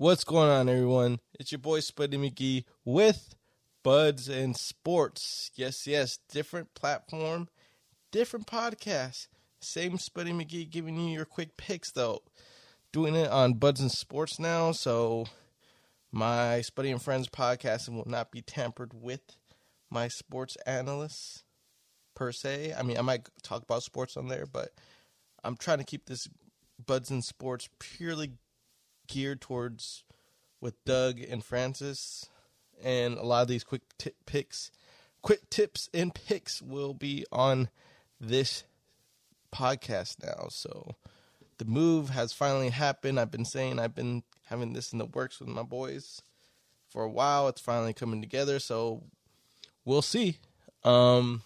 What's going on, everyone? It's your boy Spuddy McGee with Buds and Sports. Yes, yes, different platform, different podcast. Same Spuddy McGee giving you your quick picks, though. Doing it on Buds and Sports now, so my Spuddy and Friends podcast will not be tampered with my sports analysts per se. I mean, I might talk about sports on there, but I'm trying to keep this Buds and Sports purely geared towards with Doug and Francis, and a lot of these quick tip picks, quick tips and picks will be on this podcast now. So the move has finally happened. I've been saying I've been having this in the works with my boys for a while. It's finally coming together. So we'll see. Um,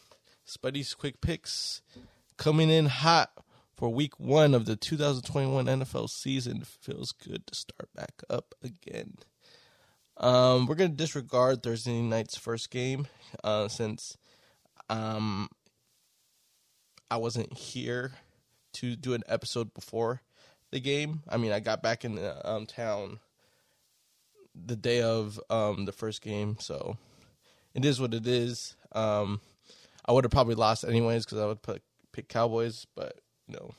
Spuddy's quick picks coming in hot for week one of the 2021 NFL season. Feels good to start back up again. Um, we're gonna disregard Thursday night's first game uh, since um, I wasn't here to do an episode before the game. I mean, I got back in the, um, town the day of um, the first game, so it is what it is. Um, I would have probably lost anyways because I would put, pick Cowboys, but know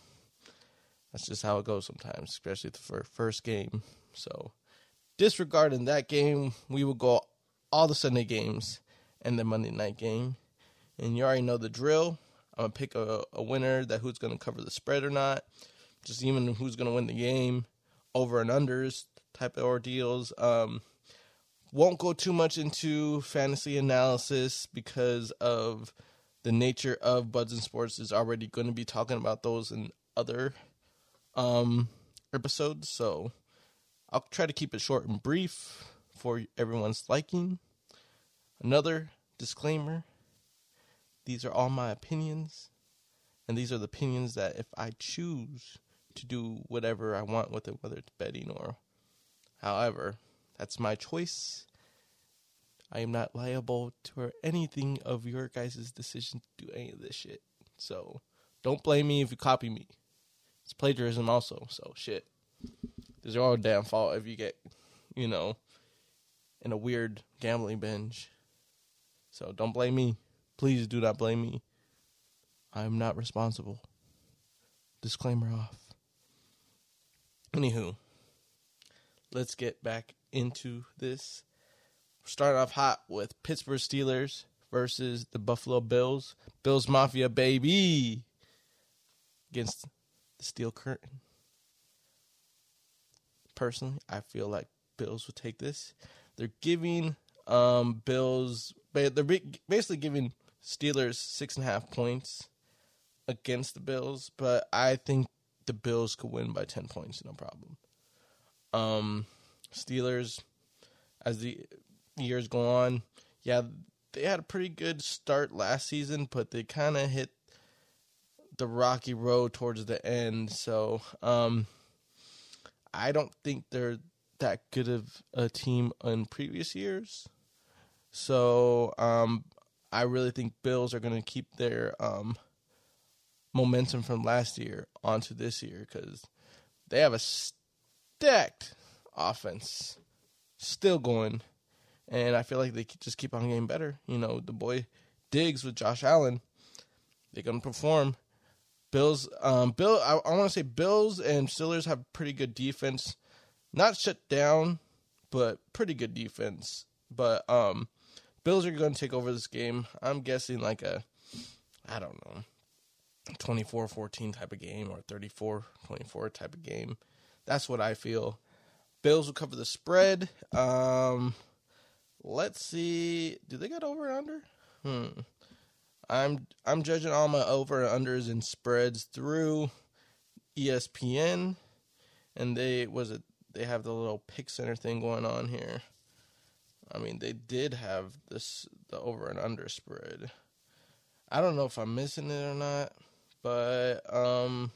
that's just how it goes sometimes, especially for first game. So disregarding that game, we will go all the Sunday games and the Monday night game, and you already know the drill. I'm gonna pick a, a winner that who's gonna cover the spread or not, just even who's gonna win the game, over and unders type of ordeals. Um, won't go too much into fantasy analysis because of the nature of Buds and Sports is already going to be talking about those in other um, episodes. So I'll try to keep it short and brief for everyone's liking. Another disclaimer these are all my opinions, and these are the opinions that if I choose to do whatever I want with it, whether it's betting or however, that's my choice. I am not liable to anything of your guys' decision to do any of this shit. So don't blame me if you copy me. It's plagiarism also, so shit. These are all damn fault if you get, you know, in a weird gambling binge. So don't blame me. Please do not blame me. I'm not responsible. Disclaimer off. Anywho, let's get back into this. Start off hot with Pittsburgh Steelers versus the Buffalo Bills. Bills Mafia, baby! Against the Steel Curtain. Personally, I feel like Bills would take this. They're giving um, Bills, they're basically giving Steelers six and a half points against the Bills, but I think the Bills could win by 10 points, no problem. Um, Steelers, as the years go on, yeah, they had a pretty good start last season, but they kind of hit the rocky road towards the end. So, um, I don't think they're that good of a team in previous years. So, um, I really think Bills are going to keep their um, momentum from last year onto this year because they have a stacked offense still going, and I feel like they just keep on getting better. You know, the boy Diggs with Josh Allen, they're to perform. Bills, um, Bill, I, I want to say Bills and Steelers have pretty good defense, not shut down, but pretty good defense. But um, Bills are to take over this game. I'm guessing like a, I don't know, 24-14 type of game or 34-24 type of game. That's what I feel. Bills will cover the spread. Um, let's see. Do they got over and under? Hmm. I'm I'm judging all my over and unders and spreads through ESPN, and they was it they have the little pick center thing going on here. I mean, they did have this the over and under spread. I don't know if I'm missing it or not, but um,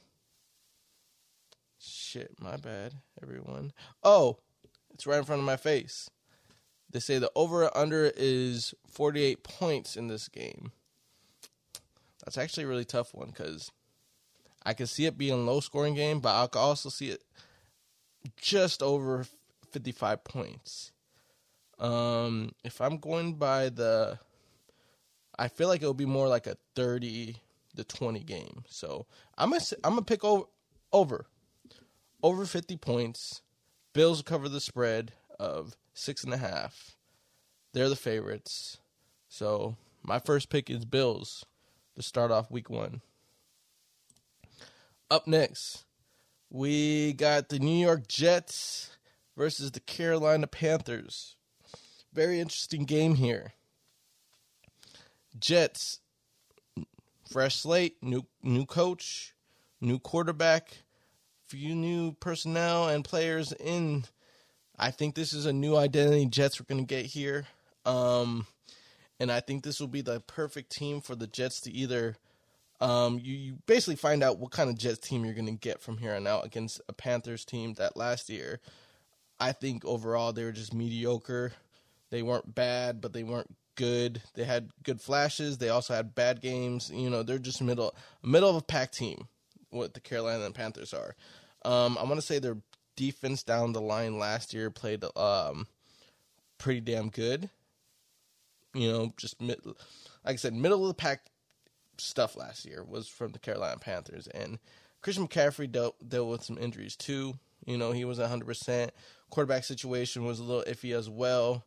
shit, my bad, everyone. Oh, it's right in front of my face. They say the over under is 48 points in this game. That's actually a really tough one because I can see it being a low scoring game, but I can also see it just over 55 points. Um, if I'm going by the, I feel like it'll be more like a 30 to 20 game. So I'm gonna I'm gonna pick over over over 50 points. Bills cover the spread of six and a half. They're the favorites. So my first pick is Bills to start off week one. Up next, we got the New York Jets versus the Carolina Panthers. Very interesting game here. Jets, fresh slate, new new coach, new quarterback, few new personnel and players in. I think this is a new identity Jets we're going to get here. Um, and I think this will be the perfect team for the Jets to either um, you, you basically find out what kind of Jets team you're going to get from here on out against a Panthers team that last year, I think overall they were just mediocre. They weren't bad, but they weren't good. They had good flashes. They also had bad games. You know, they're just middle middle of a pack team. What the Carolina Panthers are. Um, I'm gonna say their defense down the line last year played um, pretty damn good. You know, just mid, like I said, middle of the pack stuff last year was from the Carolina Panthers, and Christian McCaffrey dealt dealt with some injuries too. You know, he was 100. percent Quarterback situation was a little iffy as well.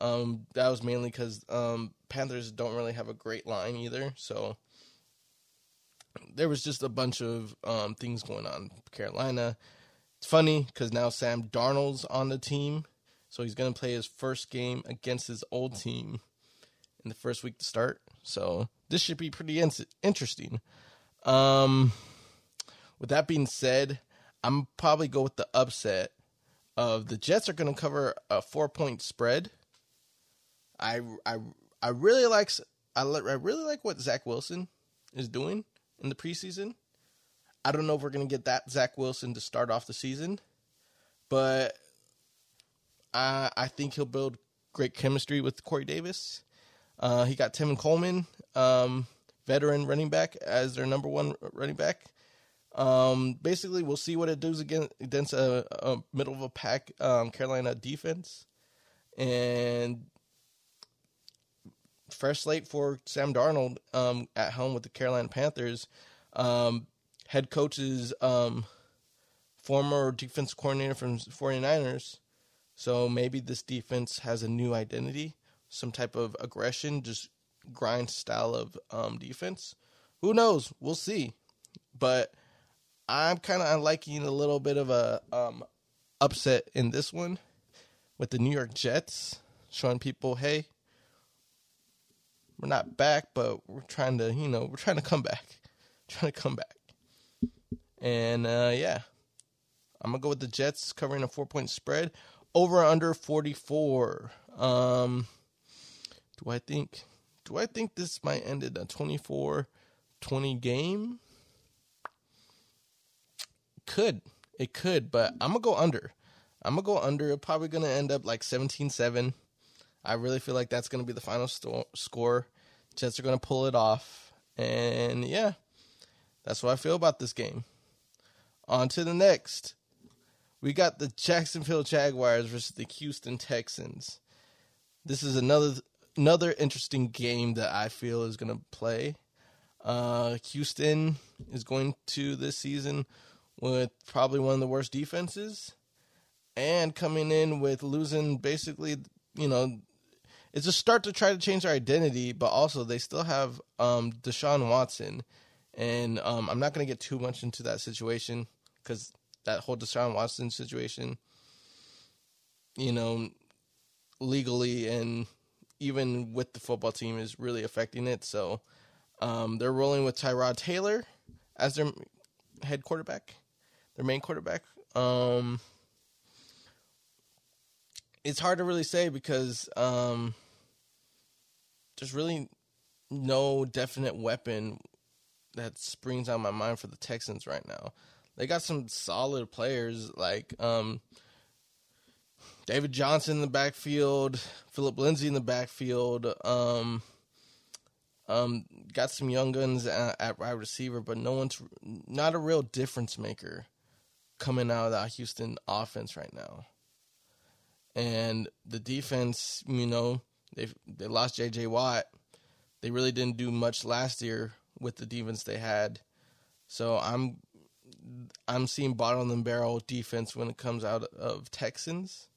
Um, that was mainly because um, Panthers don't really have a great line either, so there was just a bunch of um, things going on. Carolina. It's funny because now Sam Darnold's on the team, so he's going to play his first game against his old team in the first week to start. So this should be pretty in- interesting. Um, with that being said, I'm probably go with the upset of the Jets are going to cover a four point spread. I I I really like I, I really like what Zach Wilson is doing in the preseason. I don't know if we're going to get that Zach Wilson to start off the season, but I I think he'll build great chemistry with Corey Davis. Uh, he got Tevin Coleman, um, veteran running back, as their number one running back. Um, basically, we'll see what it does against, against a, a middle of a pack um, Carolina defense. And fresh slate for Sam Darnold um, at home with the Carolina Panthers. Um, head coach's um, former defense coordinator from 49ers. So maybe this defense has a new identity some type of aggression, just grind style of um, defense. Who knows? We'll see. But I'm kind of liking a little bit of a um, upset in this one with the New York Jets showing people, hey, we're not back, but we're trying to, you know, we're trying to come back, trying to come back. And uh, yeah, I'm gonna go with the Jets covering a four point spread over under 44. Um, do I think do I think this might end in a 24-20 game? Could. It could, but I'm to go under. I'm to go under. Probably to end up like 17-7. I really feel like that's to be the final sto- score. Jets are to pull it off. And yeah, that's what I feel about this game. On to the next. We got the Jacksonville Jaguars versus the Houston Texans. This is another another interesting game that I feel is going to play. Uh, Houston is going to this season with probably one of the worst defenses and coming in with losing basically, you know, it's a start to try to change their identity, but also they still have um, Deshaun Watson. And um, I'm not going to get too much into that situation because that whole Deshaun Watson situation, you know, legally and even with the football team, is really affecting it. So um, they're rolling with Tyrod Taylor as their head quarterback, their main quarterback. Um, it's hard to really say because um, there's really no definite weapon that springs on my mind for the Texans right now. They got some solid players like um, David Johnson in the backfield, Philip Lindsay in the backfield. Um, um, got some young guns at, at wide receiver, but no one's not a real difference maker coming out of that Houston offense right now. and the defense, you know, they they lost J.J. Watt. They really didn't do much last year with the defense they had. So I'm I'm seeing bottom and barrel defense when it comes out of Texans.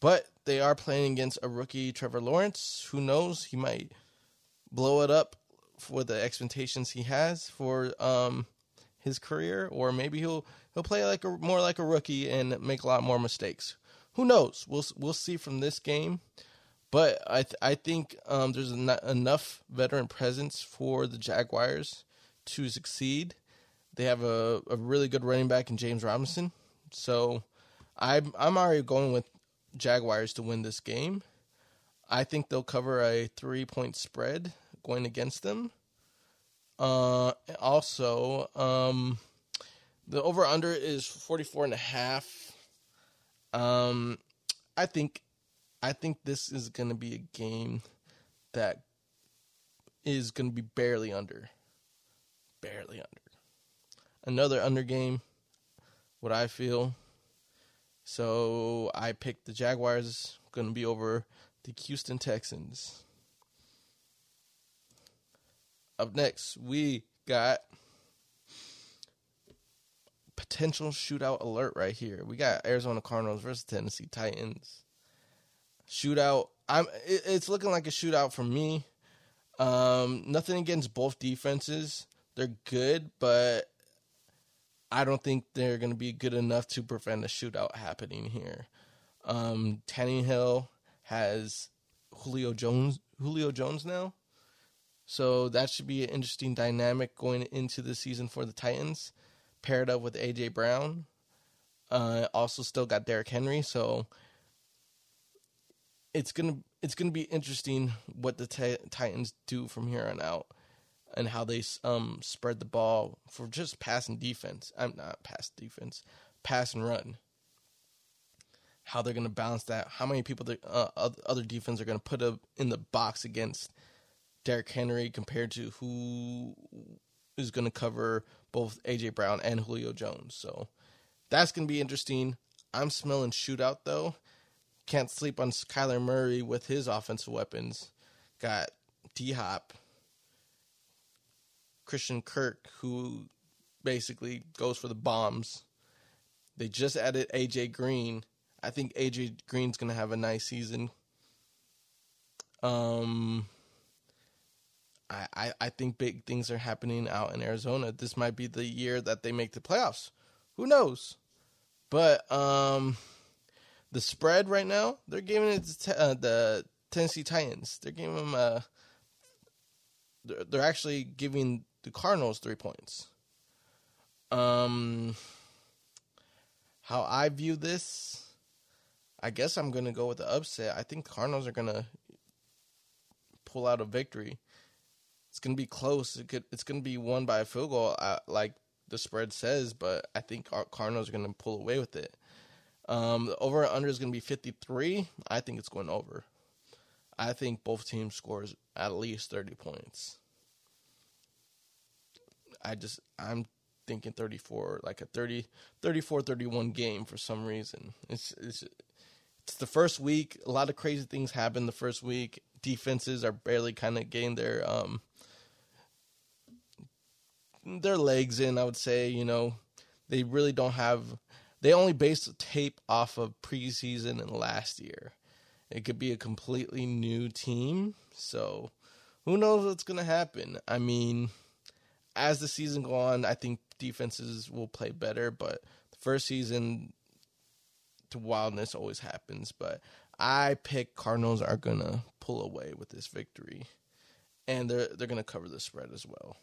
But they are playing against a rookie Trevor Lawrence. Who knows? He might blow it up for the expectations he has for um, his career, or maybe he'll he'll play like a more like a rookie and make a lot more mistakes. Who knows? We'll we'll see from this game. But I th- I think um, there's en- enough veteran presence for the Jaguars to succeed. They have a, a really good running back in James Robinson, so I'm I'm already going with Jaguars to win this game. I think they'll cover a three point spread going against them. Uh, also, um, the over under is 44 and a half. Um, I think I think this is going to be a game that is going to be barely under. Barely under. Another under game, what I feel. So I picked the Jaguars going to be over the Houston Texans. Up next, we got potential shootout alert right here. We got Arizona Cardinals versus Tennessee Titans shootout. I'm. it's looking like a shootout for me. Um, nothing against both defenses. They're good, but I don't think they're going to be good enough to prevent a shootout happening here. Um, Tannehill has Julio Jones. Julio Jones now, so that should be an interesting dynamic going into the season for the Titans, paired up with AJ Brown. Uh, also, still got Derrick Henry, so it's gonna it's gonna be interesting what the t- Titans do from here on out, and how they um spread the ball for just passing defense. I'm not pass defense, pass and run. How they're gonna balance that? How many people the uh, other defense are gonna put up in the box against Derrick Henry compared to who is gonna cover both AJ Brown and Julio Jones? So that's gonna be interesting. I'm smelling shootout though can't sleep on Kyler Murray with his offensive weapons. Got D Hop, Christian Kirk, who basically goes for the bombs. They just added AJ Green. I think AJ Green's gonna have a nice season. Um, I, I, I think big things are happening out in Arizona. This might be the year that they make the playoffs. Who knows? But um, the spread right now, they're giving it to uh, the Tennessee Titans. They're giving them uh, they're, they're actually giving the Cardinals three points. Um, how I view this, I guess I'm gonna go with the upset. I think Cardinals are gonna pull out a victory. It's gonna be close. It could, it's gonna be won by a field goal, uh, like the spread says. But I think Cardinals are gonna pull away with it. Um, the over under is to be 53. I think it's going over. I think both teams scores at least 30 points. I just I'm thinking 34 like a 30 34 31 game for some reason. It's it's it's the first week, a lot of crazy things happen the first week. Defenses are barely kind of getting their um their legs in, I would say, you know. They really don't have they only based the tape off of preseason and last year. It could be a completely new team, so who knows what's going to happen? I mean, as the season go on, I think defenses will play better, but the first season, the wildness always happens. But I pick Cardinals are to pull away with this victory, and they're they're to cover the spread as well.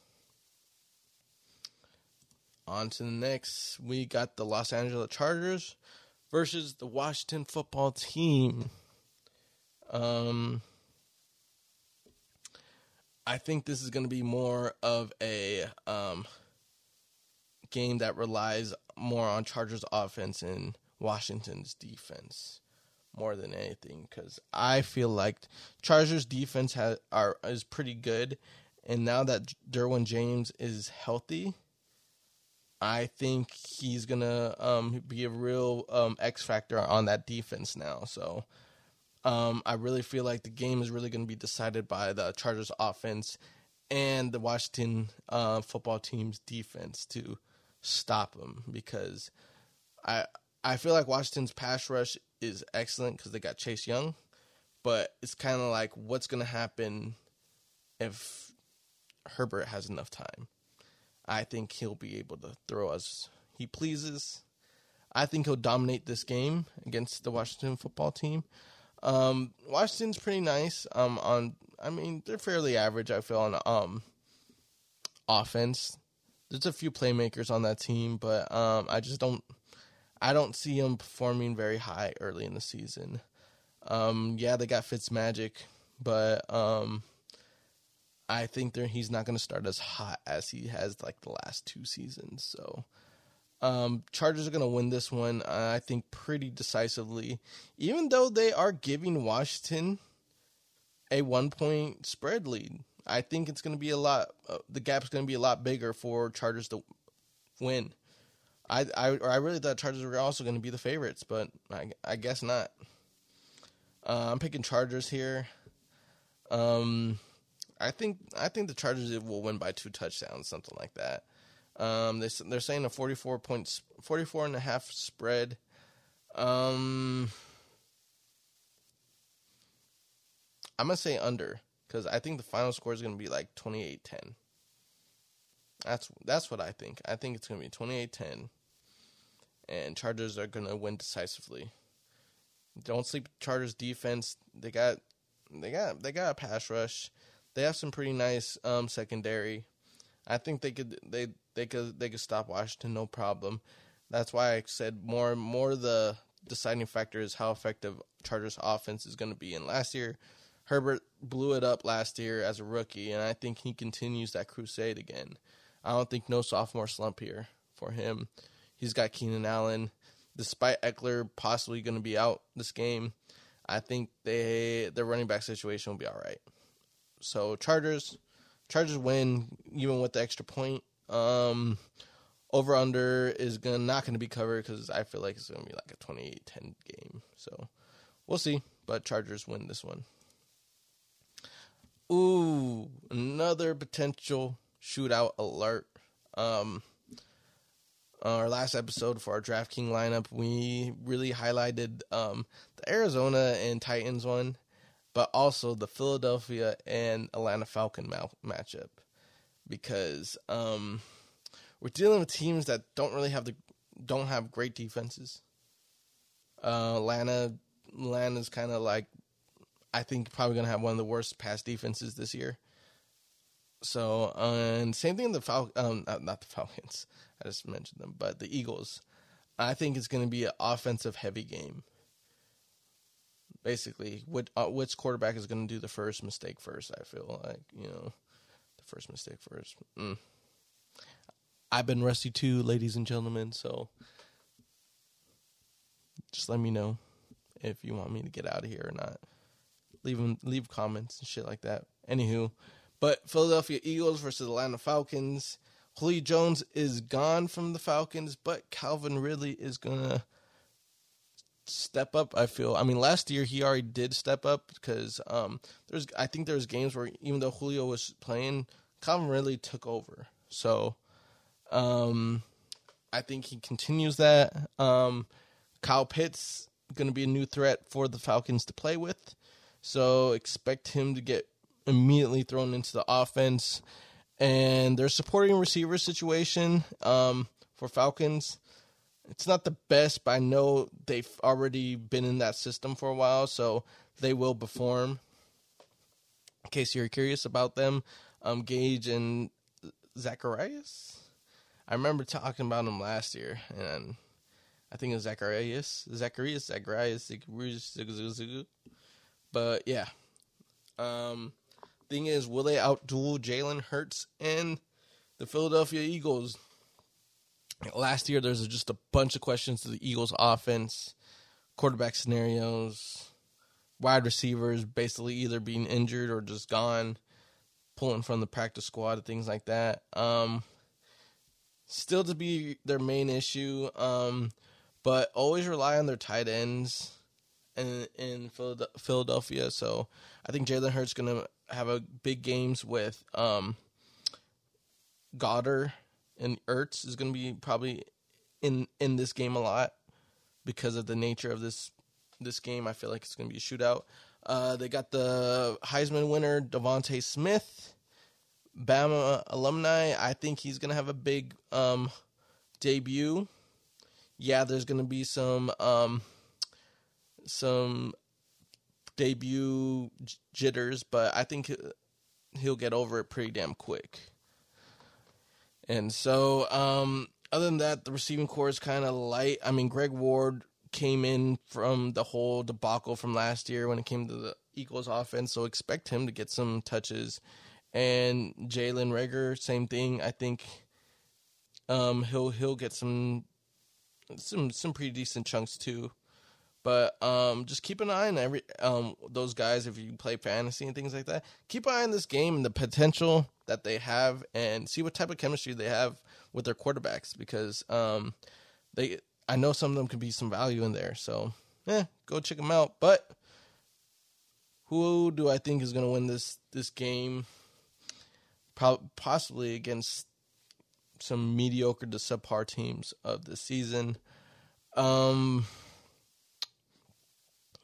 On to the next, we got the Los Angeles Chargers versus the Washington football team. Um, I think this is going to be more of a um, game that relies more on Chargers offense and Washington's defense more than anything because I feel like Chargers defense has are is pretty good, and now that Derwin James is healthy I think he's gonna um, be a real um, X factor on that defense now. So um, I really feel like the game is really going to be decided by the Chargers offense and the Washington uh, football team's defense to stop them because I I feel like Washington's pass rush is excellent because they got Chase Young, but it's kind of like what's going to happen if Herbert has enough time. I think he'll be able to throw as he pleases. I think he'll dominate this game against the Washington football team. Um, Washington's pretty nice. Um, on I mean they're fairly average. I feel on um offense. There's a few playmakers on that team, but um, I just don't. I don't see them performing very high early in the season. Um, yeah, they got Fitz Magic, but um, I think they're he's not going to start as hot as he has like the last two seasons. So um, Chargers are going to win this one, uh, I think, pretty decisively, even though they are giving Washington a one point spread lead. I think it's going to be a lot, uh, the gap's going to be a lot bigger for Chargers to win. I, I, I really thought Chargers were also going to be the favorites, but I, I guess not. Uh, I'm picking Chargers here. Um, I think I think the Chargers will win by two touchdowns, something like that. Um, they they're saying a 44 points, 44 and a half spread. Um, I'm gonna say under because I think the final score is gonna be like 28-10. That's that's what I think. I think it's gonna be 28-10, and Chargers are gonna win decisively. Don't sleep Chargers defense. They got they got they got a pass rush. They have some pretty nice um, secondary. I think they could they they could they could stop Washington no problem. That's why I said more more the deciding factor is how effective Chargers offense is going to be. And last year, Herbert blew it up last year as a rookie, and I think he continues that crusade again. I don't think no sophomore slump here for him. He's got Keenan Allen. Despite Ekeler possibly going to be out this game, I think they their running back situation will be all right. So Chargers, Chargers win even with the extra point. Um, over under is gonna not gonna be covered because I feel like it's gonna be like a 28-10 game. So we'll see. But Chargers win this one. Ooh, another potential shootout alert. Um, our last episode for our DraftKings lineup, we really highlighted um, the Arizona and Titans one, but also the Philadelphia and Atlanta Falcon ma- matchup because um, we're dealing with teams that don't really have the don't have great defenses. Uh, Atlanta, Atlanta's kind of like I think probably gonna have one of the worst pass defenses this year. So, uh, and same thing the Fal um not, the Falcons. I just mentioned them, but the Eagles. I think it's to be an offensive heavy game. Basically, which, uh, which quarterback is to do the first mistake first? I feel like you know first mistake first. Mm. I've been rusty too, ladies and gentlemen. So just let me know if you want me to get out of here or not. Leave them, leave comments and shit like that. Anywho, but Philadelphia Eagles versus Atlanta Falcons. Julio Jones is gone from the Falcons, but Calvin Ridley is gonna step up. I feel. I mean, last year he already did step up because um, there's. I think there's games where even though Julio was playing, Calvin Ridley took over. So, um, I think he continues that. Um, Kyle Pitts going to be a new threat for the Falcons to play with. So expect him to get immediately thrown into the offense. And their supporting receiver situation um, for Falcons it's not the best, but I know they've already been in that system for a while, so they will perform. In case you're curious about them, um, Gage and Zacharias. I remember talking about them last year, and I think it was Zacharias, Zacharias, Zacharias, but yeah. Um, thing is, will they outduel Jalen Hurts and the Philadelphia Eagles? Last year there's just a bunch of questions to the Eagles offense, quarterback scenarios, wide receivers basically either being injured or just gone, pulling from the practice squad things like that. Um, still to be their main issue. Um, but always rely on their tight ends in in Philadelphia. So I think Jalen Hurts gonna have a big games with um, Goedert and Ertz is gonna be probably in in this game a lot because of the nature of this this game. I feel like it's gonna be a shootout. Uh, they got the Heisman winner DeVonta Smith, Bama alumni. I think he's gonna have a big um, debut. Yeah, there's gonna be some um, some debut jitters, but I think he'll get over it pretty damn quick. And so, um, other than that, the receiving core is kind of light. I mean, Greg Ward came in from the whole debacle from last year when it came to the Eagles offense, so expect him to get some touches. And Jalen Reagor, same thing. I think um, he'll he'll get some some some pretty decent chunks too. But um, just keep an eye on every um, those guys if you play fantasy and things like that. Keep an eye on this game and the potential that they have, and see what type of chemistry they have with their quarterbacks because um, they I know some of them could be some value in there. So yeah, go check them out. But who do I think is going to win this this game? Pro- possibly against some mediocre to subpar teams of the season. Um,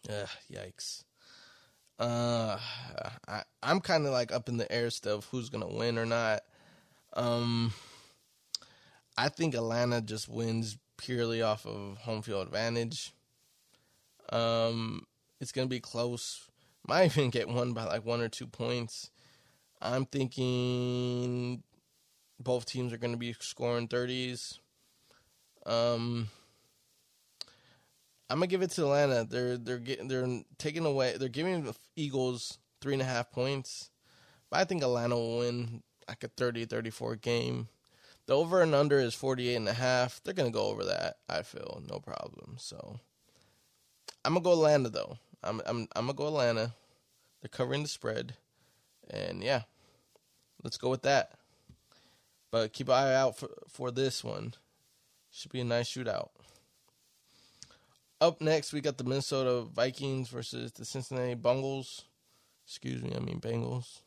Ugh, yikes. Uh, I I'm kind of like up in the air still of who's gonna win or not. Um, I think Atlanta just wins purely off of home field advantage. Um, it's gonna be close. Might even get one by like one or two points. I'm thinking both teams are gonna be scoring thirties. Um, I'm gonna give it to Atlanta. They're they're getting they're taking away. They're giving the Eagles three and a half points, but I think Atlanta will win like a 30-34 game. The over and under is 48 and a half. They're gonna go over that. I feel no problem. So I'm gonna go Atlanta though. I'm I'm I'm gonna go Atlanta. They're covering the spread, and yeah, let's go with that. But keep an eye out for for this one. Should be a nice shootout. Up next, we got the Minnesota Vikings versus the Cincinnati Bengals. Excuse me, I mean Bengals.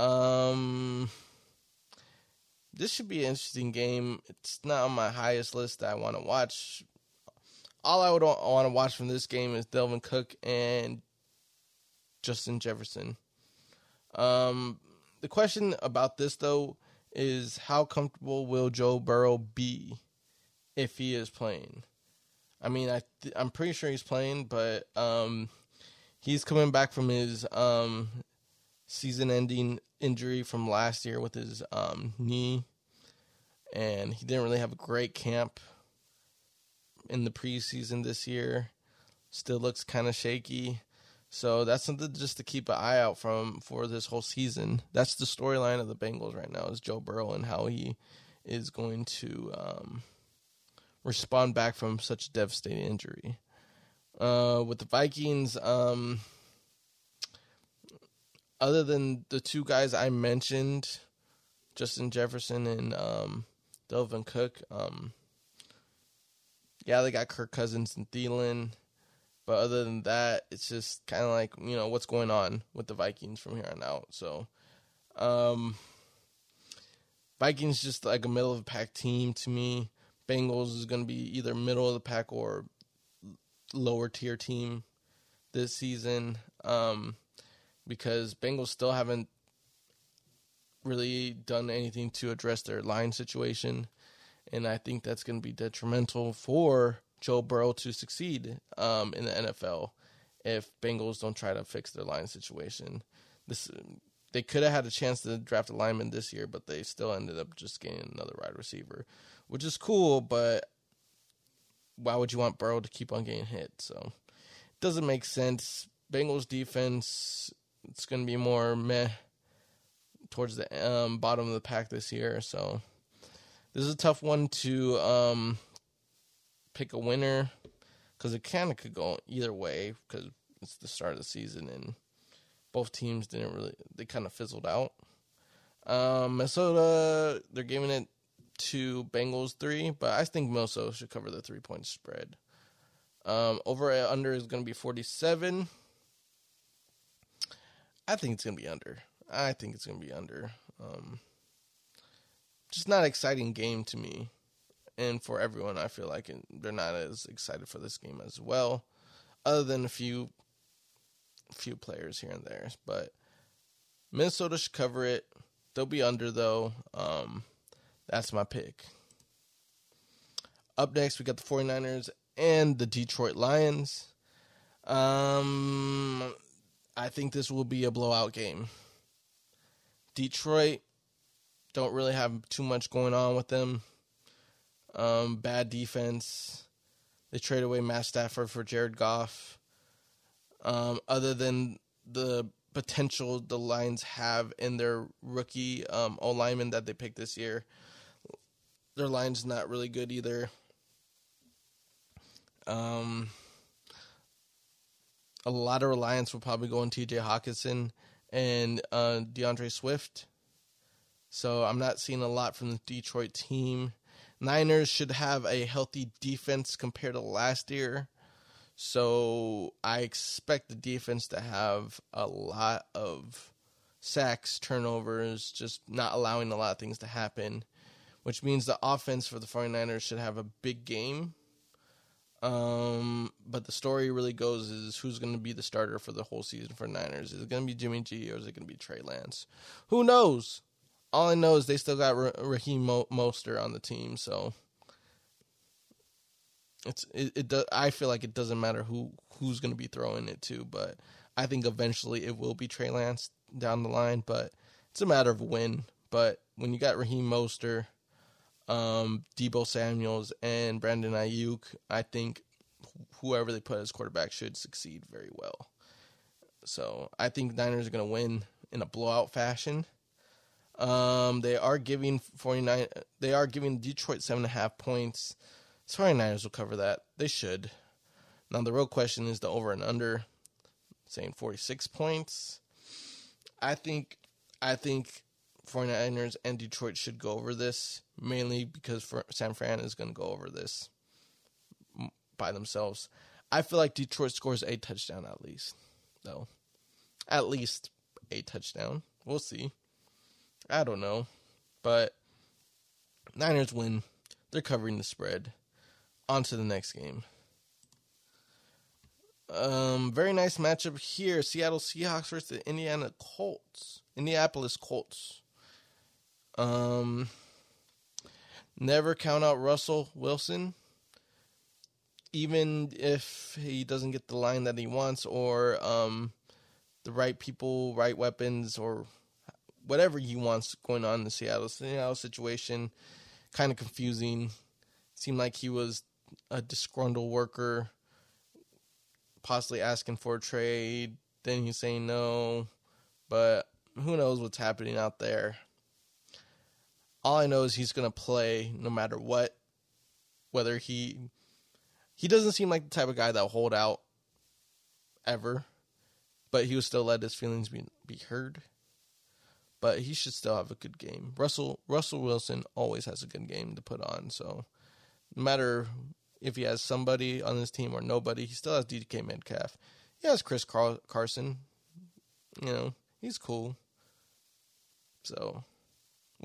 Um, this should be an interesting game. It's not on my highest list that I want to watch. All I would want to watch from this game is Dalvin Cook and Justin Jefferson. Um, the question about this though is how comfortable will Joe Burrow be if he is playing? I mean, I th- I'm pretty sure he's playing, but um, he's coming back from his um, season-ending injury from last year with his um, knee, and he didn't really have a great camp in the preseason this year. Still looks kind of shaky. So that's something just to keep an eye out from for this whole season. That's the storyline of the Bengals right now is Joe Burrow and how he is going to um, respond back from such a devastating injury. Uh, with the Vikings, um, other than the two guys I mentioned, Justin Jefferson and um, Dalvin Cook, um, yeah, they got Kirk Cousins and Thielen. But other than that, it's just kind of like, you know, what's going on with the Vikings from here on out. So, um, Vikings just like a middle of the pack team to me. Bengals is going to be either middle of the pack or lower tier team this season um, because Bengals still haven't really done anything to address their line situation. And I think that's going to be detrimental for Joe Burrow to succeed um, in the NFL if Bengals don't try to fix their line situation. This they could have had a chance to draft a lineman this year, but they still ended up just getting another wide receiver which is cool, but why would you want Burrow to keep on getting hit? So it doesn't make sense. Bengals defense, it's going to be more meh towards the um, bottom of the pack this year. So this is a tough one to um, pick a winner because it kind of could go either way because it's the start of the season and both teams didn't really, they kind of fizzled out. Um, Minnesota, they're giving it to Bengals three, but I think Minnesota should cover the three point spread. Um, over under is going to be 47. I think it's going to be under. I think it's going to be under. Um, just not exciting game to me. And for everyone, I feel like they're not as excited for this game as well, other than a few few players here and there. But Minnesota should cover it. They'll be under though. Um, that's my pick. Up next, we got the 49ers and the Detroit Lions. Um, I think this will be a blowout game. Detroit don't really have too much going on with them. Um, bad defense. They trade away Matt Stafford for Jared Goff. Um, other than the potential the Lions have in their rookie um, O lineman that they picked this year, their line's not really good either. Um, a lot of reliance will probably go on T.J. Hockenson and uh, D'Andre Swift. So I'm not seeing a lot from the Detroit team. Niners should have a healthy defense compared to last year. So I expect the defense to have a lot of sacks, turnovers, just not allowing a lot of things to happen, which means the offense for the 49ers should have a big game. Um, but the story really goes is who's going to be the starter for the whole season for Niners? Is it going to be Jimmy G or is it going to be Trey Lance? Who knows? all I know is they still got Raheem Mo- Mostert on the team, so it's it, it does, I feel like it doesn't matter who who's going to be throwing it to, but I think eventually it will be Trey Lance down the line, but it's a matter of when. But when you got Raheem Mostert, um, Deebo Samuels, and Brandon Aiyuk, I think whoever they put as quarterback should succeed very well. So I think Niners are going to win in a blowout fashion. Um, they are giving 49. They are giving Detroit seven and a half points. The 49ers will cover that. They should. Now the real question is the over and under. Saying 46 points. I think. I think 49ers and Detroit should go over this mainly because San Fran is going to go over this by themselves. I feel like Detroit scores a touchdown at least, though. At least a touchdown. We'll see. I don't know. But Niners win. They're covering the spread. On to the next game. Um, very nice matchup here. Seattle Seahawks versus the Indiana Colts. Indianapolis Colts. Um, never count out Russell Wilson. Even if he doesn't get the line that he wants or um, the right people, right weapons, or whatever he wants going on in the Seattle Seattle situation. Kind of confusing. Seemed like he was a disgruntled worker, possibly asking for a trade. Then he's saying no, but who knows what's happening out there. All I know is he's going to play no matter what. Whether he he doesn't seem like the type of guy that'll hold out ever, but he will still let his feelings be be heard but he should still have a good game. Russell Russell Wilson always has a good game to put on, so no matter if he has somebody on his team or nobody, he still has DK Metcalf. He has Chris Car- Carson. You know, he's cool. So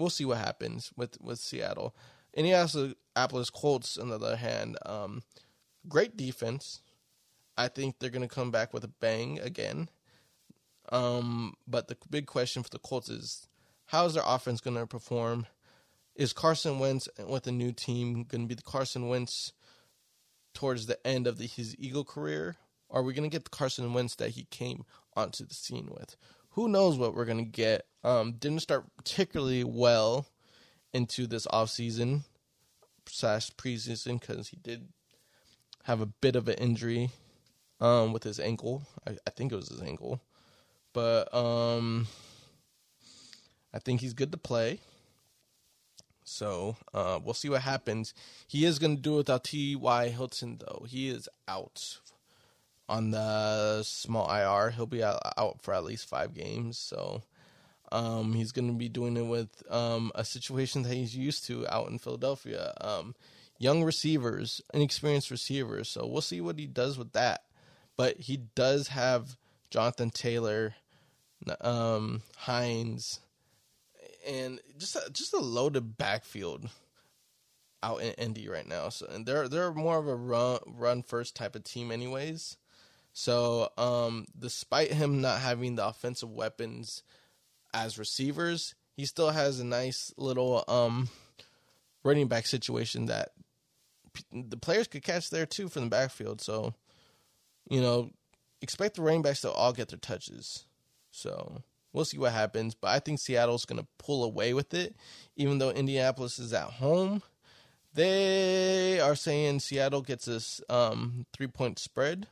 we'll see what happens with with Seattle. Indianapolis Colts on the other hand. Um, great defense. I think they're going to come back with a bang again. Um, but the big question for the Colts is how is their offense going to perform? Is Carson Wentz with a new team going to be the Carson Wentz towards the end of the, his Eagle career? Or are we going to get the Carson Wentz that he came onto the scene with? Who knows what we're to get? Um, didn't start particularly well into this offseason slash preseason because he did have a bit of an injury um, with his ankle. I, I think it was his ankle. But um, I think he's good to play. So uh, we'll see what happens. He is going to do it without T.Y. Hilton, though. He is out on the small IR. He'll be out, out for at least five games. So Um, he's going to be doing it with um, a situation that he's used to out in Philadelphia. Um, young receivers, inexperienced receivers. So we'll see what he does with that. But he does have Jonathan Taylor, um, Hines, and just a, just a loaded backfield out in Indy right now. So and they're they're more of a run run first type of team, anyways. So um, despite him not having the offensive weapons as receivers, he still has a nice little um, running back situation that the players could catch there too from the backfield. So, you know, expect the running backs to all get their touches. So we'll see what happens. But I think Seattle's going to pull away with it, even though Indianapolis is at home. They are saying Seattle gets this um, three point spread.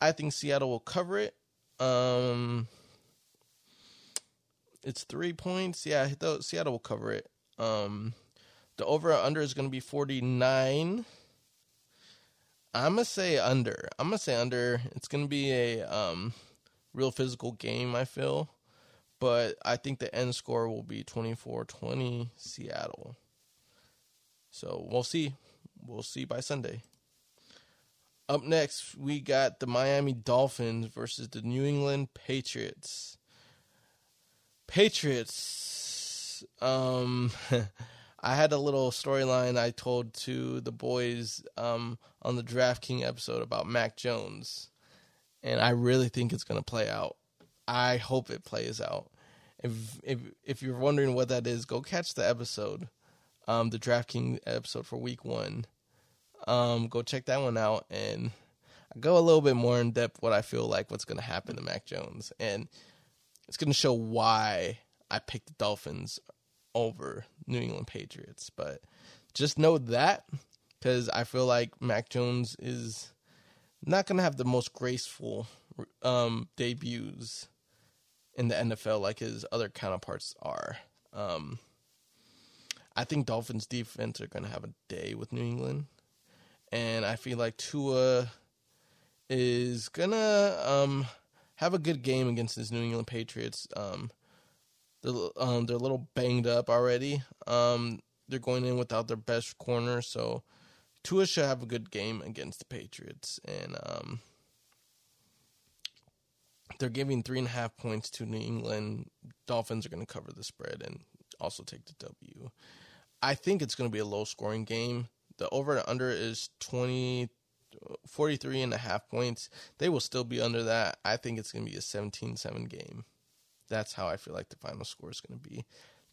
I think Seattle will cover it. Um, it's three points. Yeah, Seattle will cover it. Um, the over under is going to be 49. I'm going to say under. I'm going to say under. It's going to be a um, real physical game, I feel. But I think the end score will be 24 20 Seattle. So we'll see. We'll see by Sunday. Up next, we got the Miami Dolphins versus the New England Patriots. Patriots. Um, I had a little storyline I told to the boys um, on the DraftKings episode about Mac Jones, and I really think it's going to play out. I hope it plays out. If if if you're wondering what that is, go catch the episode, um, the DraftKings episode for Week One. Um, go check that one out, and I go a little bit more in depth what I feel like what's going to happen to Mac Jones, and it's going to show why I picked the Dolphins over New England Patriots. But just know that because I feel like Mac Jones is not going to have the most graceful um, debuts in the NFL like his other counterparts are. Um, I think Dolphins defense are going to have a day with New England, and I feel like Tua is gonna um, have a good game against this New England Patriots. Um, they're um, they're a little banged up already. Um, they're going in without their best corner, so Tua should have a good game against the Patriots, and um, they're giving three and a half points to New England. Dolphins are going to cover the spread and also take the W. I think it's going to be a low scoring game. The over and under is 20, 43 and a half points. They will still be under that. I think it's going to be a 17 7 game. That's how I feel like the final score is going to be.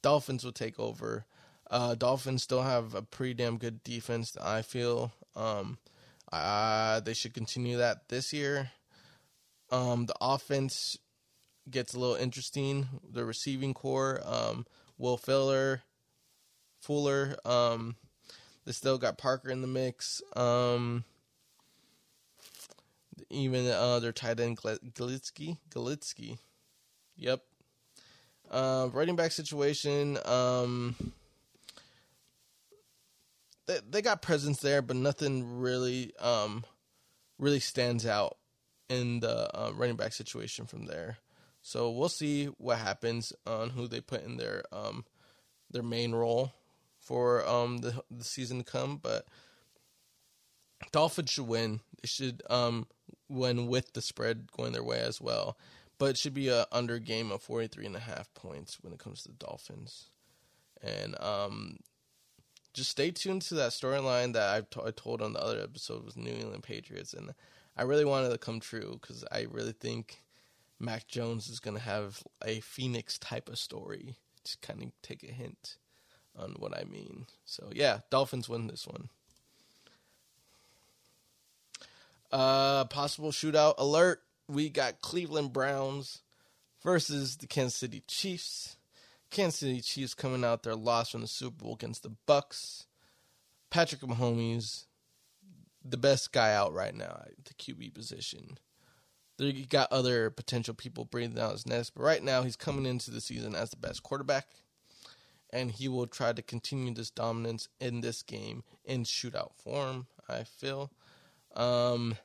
Dolphins will take over. Uh, Dolphins still have a pretty damn good defense. I feel um, uh, they should continue that this year. Um, the offense gets a little interesting. The receiving core, um, Will Fuller, Fuller. Um, they still got Parker in the mix. Um, even uh, their tight end Glitsky, Glitsky, Yep. Uh, running back situation. Um, they they got presence there, but nothing really um, really stands out in the uh, running back situation from there. So we'll see what happens on who they put in their um, their main role for um, the the season to come. But Dolphins should win. They should um, win with the spread going their way as well but it should be a under game of 43 and a half points when it comes to the Dolphins. And um, just stay tuned to that storyline that I've t- I told on the other episode with New England Patriots, and I really wanted to come true because I really think Mac Jones is going to have a Phoenix type of story to kind of take a hint on what I mean. So yeah, Dolphins win this one. Uh, possible shootout alert we got Cleveland Browns versus the Kansas City Chiefs. Kansas City Chiefs coming out their loss from the Super Bowl against the Bucs. Patrick Mahomes, the best guy out right now at the QB position. There you got other potential people breathing down his neck, but right now he's coming into the season as the best quarterback, and he will try to continue this dominance in this game in shootout form. I feel. Um,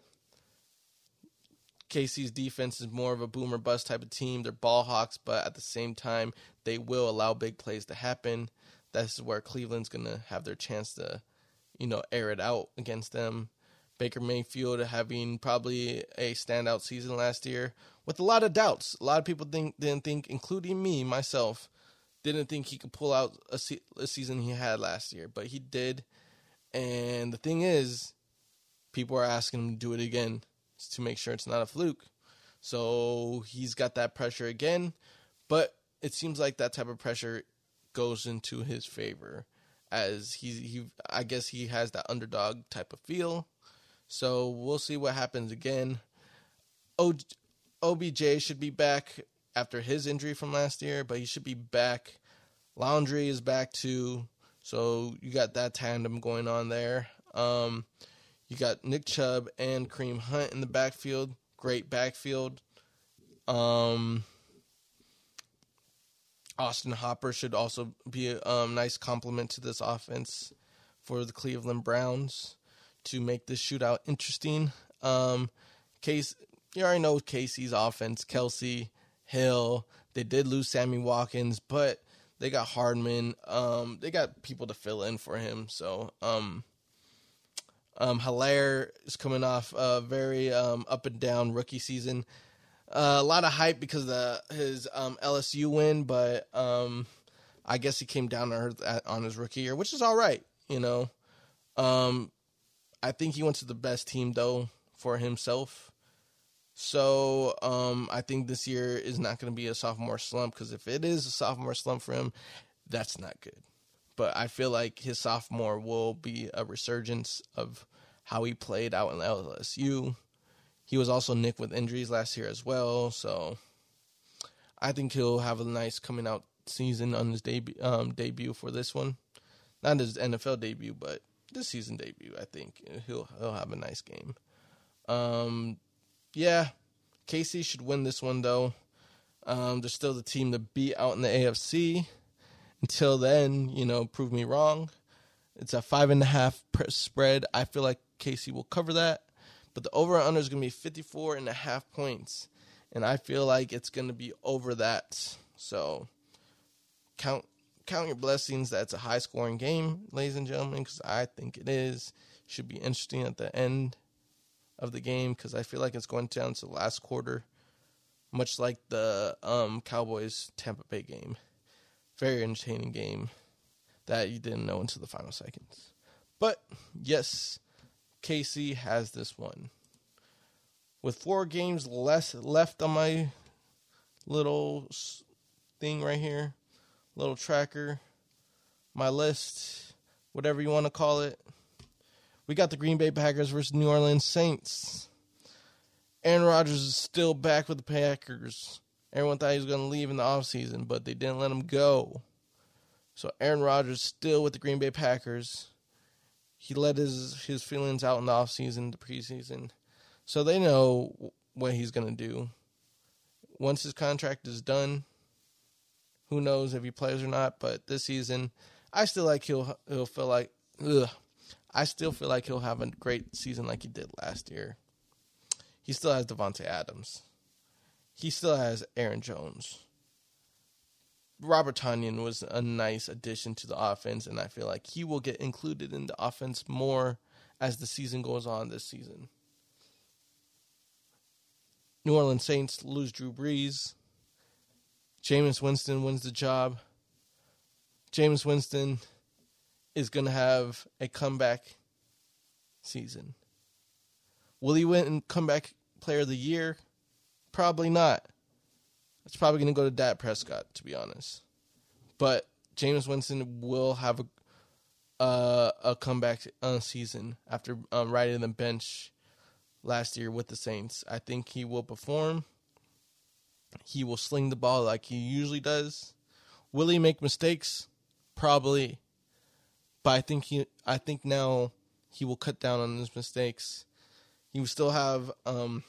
KC's defense is more of a boomer bust type of team. They're ball hawks, but at the same time, they will allow big plays to happen. That's where Cleveland's going to have their chance to, you know, air it out against them. Baker Mayfield having probably a standout season last year with a lot of doubts. A lot of people think, didn't think, including me, myself, didn't think he could pull out a, se- a season he had last year, but he did. And the thing is, people are asking him to do it again to make sure it's not a fluke. So he's got that pressure again, but it seems like that type of pressure goes into his favor as he he I guess he has that underdog type of feel. So we'll see what happens again. O, OBJ should be back after his injury from last year, but he should be back. Landry is back too. So you got that tandem going on there. Um, you got Nick Chubb and Kareem Hunt in the backfield. Great backfield. Um, Austin Hooper should also be a um, nice complement to this offense for the Cleveland Browns to make this shootout interesting. Um, Case, you already know KC's offense. Kelce, Hill. They did lose Sammy Watkins, but they got Hardman. Um, they got people to fill in for him. So, um, um, Helaire is coming off a very um, up and down rookie season. Uh, a lot of hype because of the, his um, LSU win, but um, I guess he came down to earth on his rookie year, which is all right. You know, um, I think he went to the best team though for himself. So um, I think this year is not going to be a sophomore slump because if it is a sophomore slump for him, that's not good but I feel like his sophomore will be a resurgence of how he played out in LSU. He was also nicked with injuries last year as well, so I think he'll have a nice coming out season on his debut um, debut for this one. Not his NFL debut, but this season debut. I think he'll he'll have a nice game. Um, yeah, KC should win this one though. Um, they're still the team to beat out in the AFC. Until then, you know, prove me wrong. It's a five and a half spread. I feel like KC will cover that. But the over under is going to be 54 and a half points. And I feel like it's going to be over that. So count count your blessings that it's a high scoring game, ladies and gentlemen, because I think it is. Should be interesting at the end of the game because I feel like it's going down to the last quarter, much like the um, Cowboys Tampa Bay game very entertaining game that you didn't know until the final seconds. But yes, KC has this one. With four games less left on my little thing right here, little tracker, my list, whatever you want to call it. We got the Green Bay Packers versus New Orleans Saints. Aaron Rodgers is still back with the Packers. Everyone thought he was going to leave in the offseason, but they didn't let him go. So Aaron Rodgers still with the Green Bay Packers. He let his his feelings out in the offseason, the preseason. So they know what he's going to do. Once his contract is done, who knows if he plays or not, but this season I still like he'll he'll feel like ugh, I still feel like he'll have a great season like he did last year. He still has Davante Adams he still has Aaron Jones. Robert Tonyan was a nice addition to the offense, and I feel like he will get included in the offense more as the season goes on this season. New Orleans Saints lose Drew Brees. Jameis Winston wins the job. Jameis Winston is going to have a comeback season. Will he win comeback player of the year? Probably not. It's probably going to go to Dak Prescott, to be honest. But Jameis Winston will have a uh, a comeback uh, season after um, riding the bench last year with the Saints. I think he will perform. He will sling the ball like he usually does. Will he make mistakes? Probably. But I think he I think now he will cut down on his mistakes. He will still have um,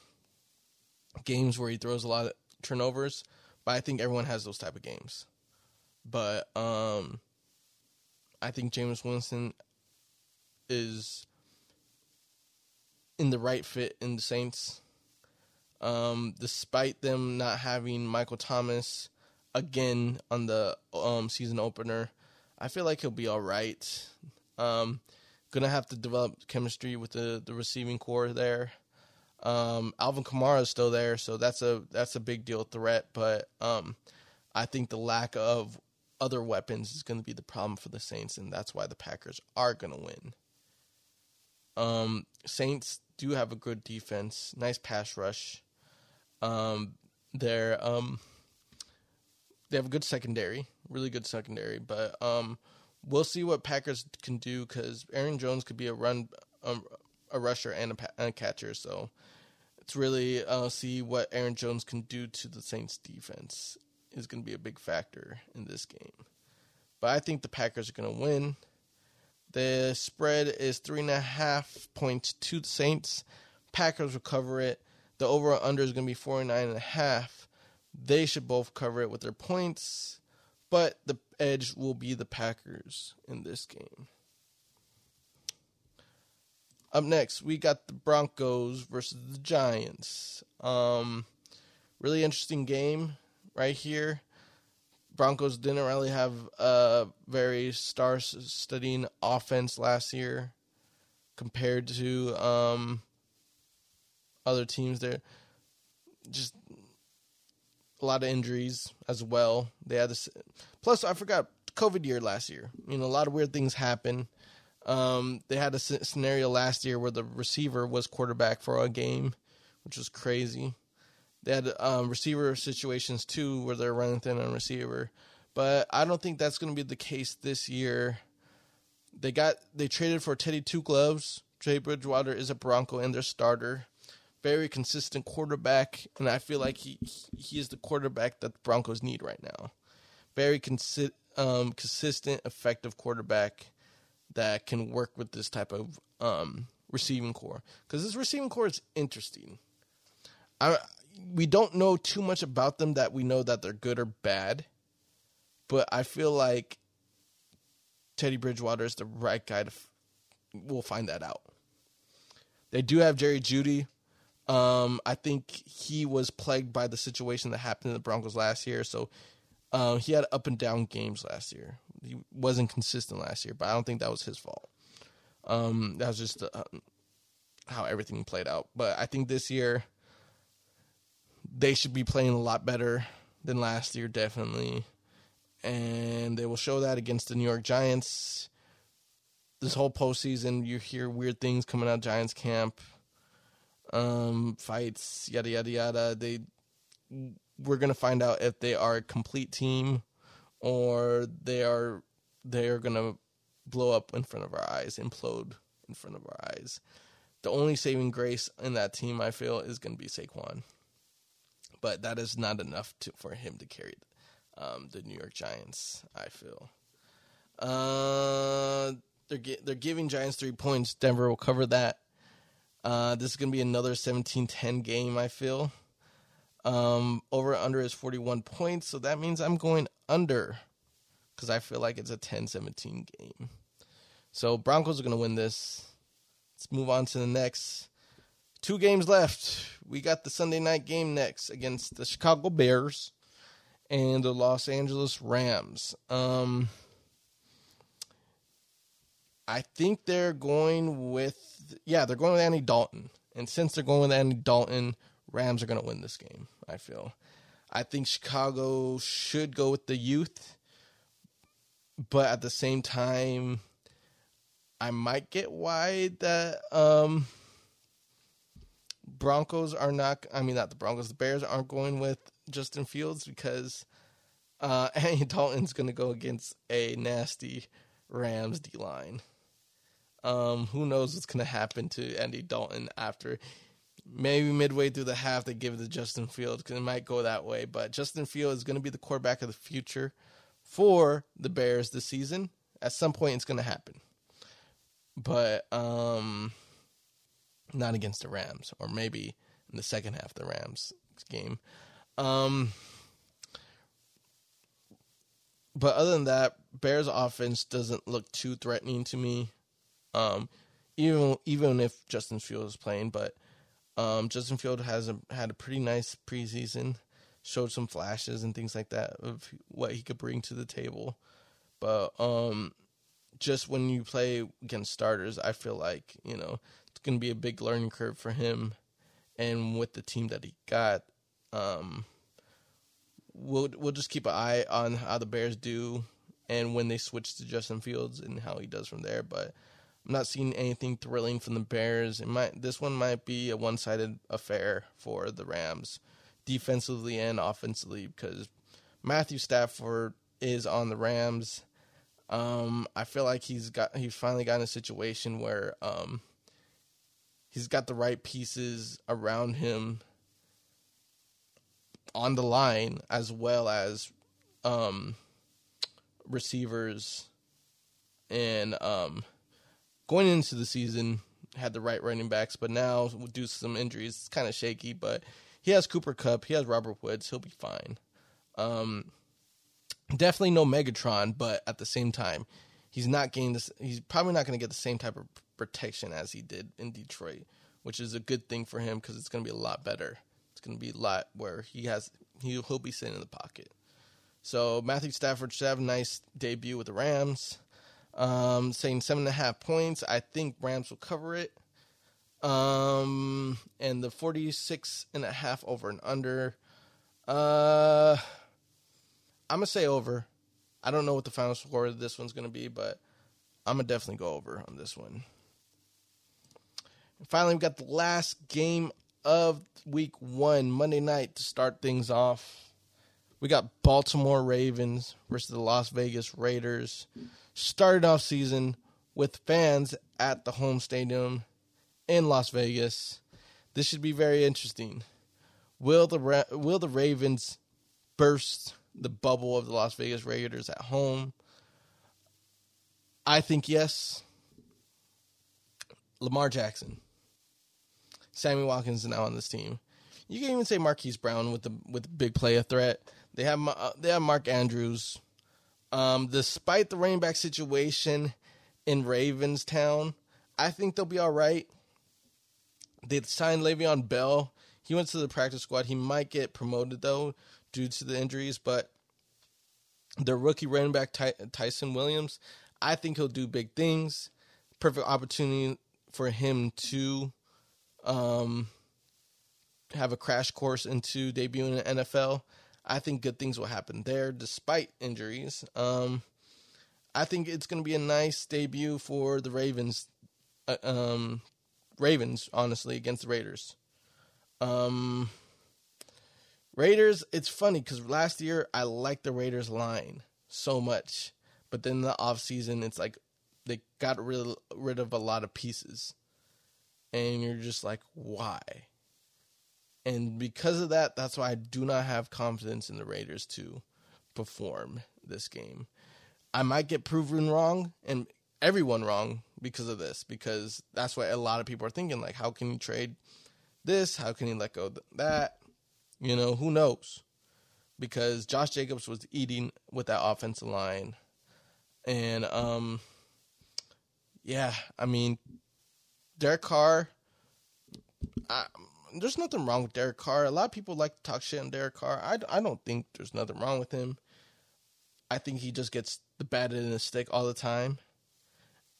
games where he throws a lot of turnovers, but I think everyone has those type of games. But um, I think Jameis Winston is in the right fit in the Saints. Um, despite them not having Michael Thomas again on the um, season opener, I feel like he'll be all right. Um, gonna have to develop chemistry with the, the receiving core there. Um, Alvin Kamara is still there, so that's a that's a big deal threat. But um, I think the lack of other weapons is going to be the problem for the Saints, and that's why the Packers are going to win. Um, Saints do have a good defense, nice pass rush. Um, they're um, they have a good secondary, really good secondary, but um, we'll see what Packers can do because Aaron Jones could be a run, um, a rusher and a, and a catcher. So it's really uh, see what Aaron Jones can do to the Saints defense is going to be a big factor in this game. But I think the Packers are going to win. The spread is three and a half points to the Saints. Packers will cover it. The over under is going to be 49 and a half. They should both cover it with their points, but the edge will be the Packers in this game. Up next, we got the Broncos versus the Giants. Um, really interesting game right here. Broncos didn't really have a very star-studding offense last year compared to um, other teams. There, just a lot of injuries as well. They had this. Plus, I forgot COVID year last year. You know, a lot of weird things happen. Um, they had a scenario last year where the receiver was quarterback for a game, which was crazy. They had um, receiver situations too where they're running thin on receiver, but I don't think that's going to be the case this year. They got they traded for Teddy Two Gloves. Trey Bridgewater is a Bronco and their starter, very consistent quarterback, and I feel like he he is the quarterback that the Broncos need right now. Very consi- um, consistent, effective quarterback that can work with this type of um, receiving core because this receiving core is interesting. I we don't know too much about them that we know that they're good or bad, but I feel like Teddy Bridgewater is the right guy to. F- we'll find that out. They do have Jerry Jeudy. Um, I think he was plagued by the situation that happened in the Broncos last year, so uh, he had up and down games last year. He wasn't consistent last year, but I don't think that was his fault. Um, that was just uh, how everything played out. But I think this year they should be playing a lot better than last year, definitely. And they will show that against the New York Giants. This whole postseason, you hear weird things coming out of Giants camp, um, fights, yada yada yada. They, we're gonna find out if they are a complete team, or they are they are gonna blow up in front of our eyes, implode in front of our eyes. The only saving grace in that team, I feel, is gonna be Saquon but that is not enough to, for him to carry um, the New York Giants. I feel. Uh, they're they're giving Giants three points. Denver will cover that. Uh, this is gonna be another 17-10 game. I feel. Um, over under is 41 points, so that means I'm going under because I feel like it's a 10-17 game. So Broncos are gonna win this. Let's move on to the next. Two games left. We got the Sunday night game next against the Chicago Bears and the Los Angeles Rams. Um, I think they're going with yeah, they're going with Andy Dalton. And since they're going with Andy Dalton, Rams are going to win this game, I feel. I think Chicago should go with the youth, but at the same time I might get why that um Broncos are not. I mean, not the Broncos. The Bears aren't going with Justin Fields because uh, Andy Dalton's going to go against a nasty Rams D line. Um, who knows what's to happen to Andy Dalton after? Maybe midway through the half they give it to Justin Field because it might go that way. But Justin Field is to be the quarterback of the future for the Bears this season. At some point, it's to happen. But um, not against the Rams, or maybe in the second half of the Rams game. Um, but other than that, Bears offense doesn't look too threatening to me. Um, even even if Justin Fields is playing, but Um, Justin Field has a, had a pretty nice preseason, showed some flashes and things like that of what he could bring to the table. But um, just when you play against starters, I feel like you know it's going to be a big learning curve for him, and with the team that he got, um, we'll we'll just keep an eye on how the Bears do and when they switch to Justin Fields and how he does from there. But I'm not seeing anything thrilling from the Bears. It might this one might be a one sided affair for the Rams, defensively and offensively, because Matthew Stafford is on the Rams. Um, I feel like he's got he's finally got in a situation where um, he's got the right pieces around him on the line as well as um, receivers and um, going into the season had the right running backs, but now due to some injuries, it's kind of shaky. But he has Cooper Kupp, he has Robert Woods, he'll be fine. Um, definitely no Megatron, but at the same time, he's not getting this. He's probably not going to get the same type of protection as he did in Detroit, which is a good thing for him because it's going to be a lot better. It's going to be a lot where he has he he'll be sitting in the pocket. So Matthew Stafford should have a nice debut with the Rams. Um, saying seven and a half points. I think Rams will cover it. Um, and the 46 and a half over and under. Uh, I'm gonna say over. I don't know what the final score of this one's gonna be, but I'm gonna definitely go over on this one. And finally, we got the last game of week one, Monday night, to start things off. We got Baltimore Ravens versus the Las Vegas Raiders. Started off season with fans at the home stadium in Las Vegas. This should be very interesting. Will the Ra- will the Ravens burst the bubble of the Las Vegas Raiders at home? I think yes. Lamar Jackson, Sammy Watkins is now on this team. You can even say Marquise Brown with the with the big play a threat. They have uh, they have Mark Andrews. Um, despite the running back situation in Ravenstown, I think they'll be all right. They signed Le'Veon Bell. He went to the practice squad. He might get promoted though due to the injuries, but their rookie running back Ty- Ty'Son Williams, I think he'll do big things. Perfect opportunity for him to um, have a crash course into debuting in the NFL. I think good things will happen there despite injuries. Um, I think it's going to be a nice debut for the Ravens. Uh, um, Ravens, honestly, against the Raiders. Um, Raiders, it's funny because last year I liked the Raiders line so much, but then the off season it's like they got rid rid of a lot of pieces, and you're just like, why? And because of that, that's why I do not have confidence in the Raiders to perform this game. I might get proven wrong and everyone wrong because of this, because that's what a lot of people are thinking. Like, how can you trade this? How can you let go that? You know, who knows? Because Josh Jacobs was eating with that offensive line. And um yeah, I mean Derek Carr I, there's nothing wrong with Derek Carr. A lot of people like to talk shit on Derek Carr. I, I don't think there's nothing wrong with him. I think he just gets the bad end of the stick all the time.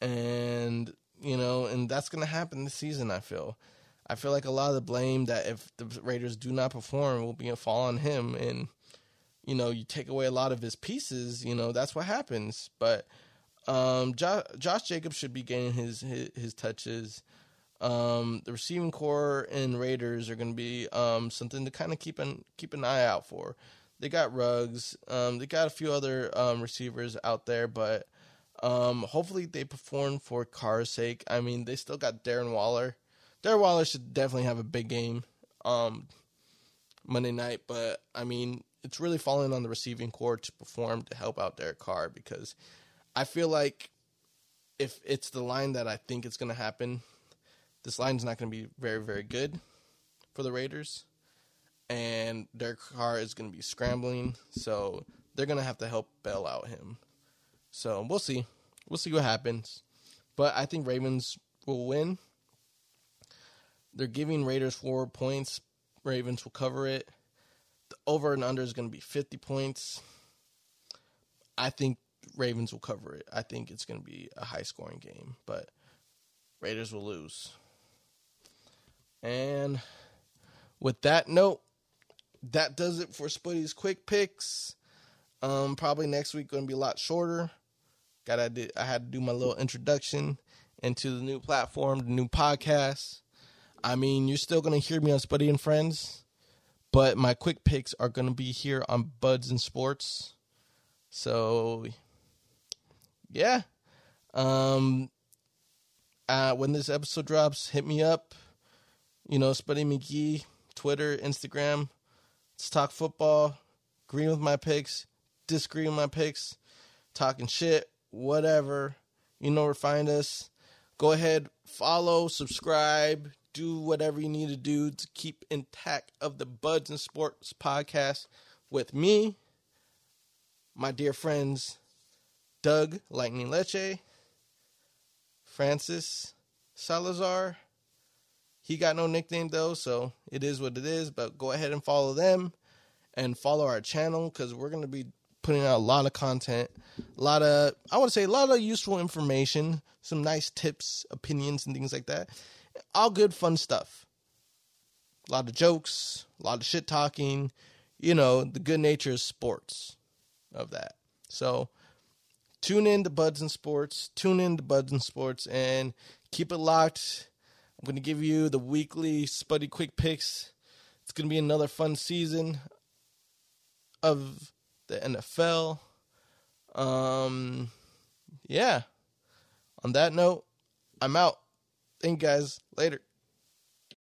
And, you know, and that's going to happen this season, I feel. I feel like a lot of the blame that if the Raiders do not perform will be a fall on him. And, you know, you take away a lot of his pieces, you know, that's what happens. But um, Josh, Josh Jacobs should be getting his, his, his touches. Um, the receiving core and Raiders are going to be um, something to kind of keep an keep an eye out for. They got Ruggs. Um, they got a few other um, receivers out there, but um, hopefully they perform for Carr's sake. I mean, they still got Darren Waller. Darren Waller should definitely have a big game um, Monday night, but I mean, it's really falling on the receiving core to perform to help out Derek Carr because I feel like if it's the line that I think it's going to happen, this line's not going to be very, very good for the Raiders. And Derek Carr is going to be scrambling. So they're going to have to help bail out him. So we'll see. We'll see what happens. But I think Ravens will win. They're giving Raiders four points. Ravens will cover it. The over and under is going to be 50 points. I think Ravens will cover it. I think it's going to be a high scoring game, but Raiders will lose. And with that note, that does it for Spuddy's quick picks. Um, probably next week to be a lot shorter. Got to I had to do my little introduction into the new platform, the new podcast. I mean, you're still to hear me on Spuddy and Friends, but my quick picks are to be here on Buds and Sports. So, yeah. Um, uh, when this episode drops, hit me up. You know, Spuddy McGee, Twitter, Instagram. Let's talk football. Agree with my picks, disagree with my picks, talking shit, whatever. You know where to find us. Go ahead, follow, subscribe, do whatever you need to do to keep intact of the Buds and Sports podcast with me, my dear friends Doug Lightning Leche, Francis Salazar. He got no nickname though, so it is what it is. But go ahead and follow them and follow our channel because we're going to be putting out a lot of content, a lot of, I want to say, a lot of useful information, some nice tips, opinions, and things like that. All good, fun stuff. A lot of jokes, a lot of shit talking, you know, the good nature of sports of that. So, tune in to Buds and Sports, tune in to Buds and Sports, and keep it locked. I'm going to give you the weekly Spuddy Quick Picks. It's going to be another fun season of the NFL. Um, yeah. On that note, I'm out. Thank you guys. Later.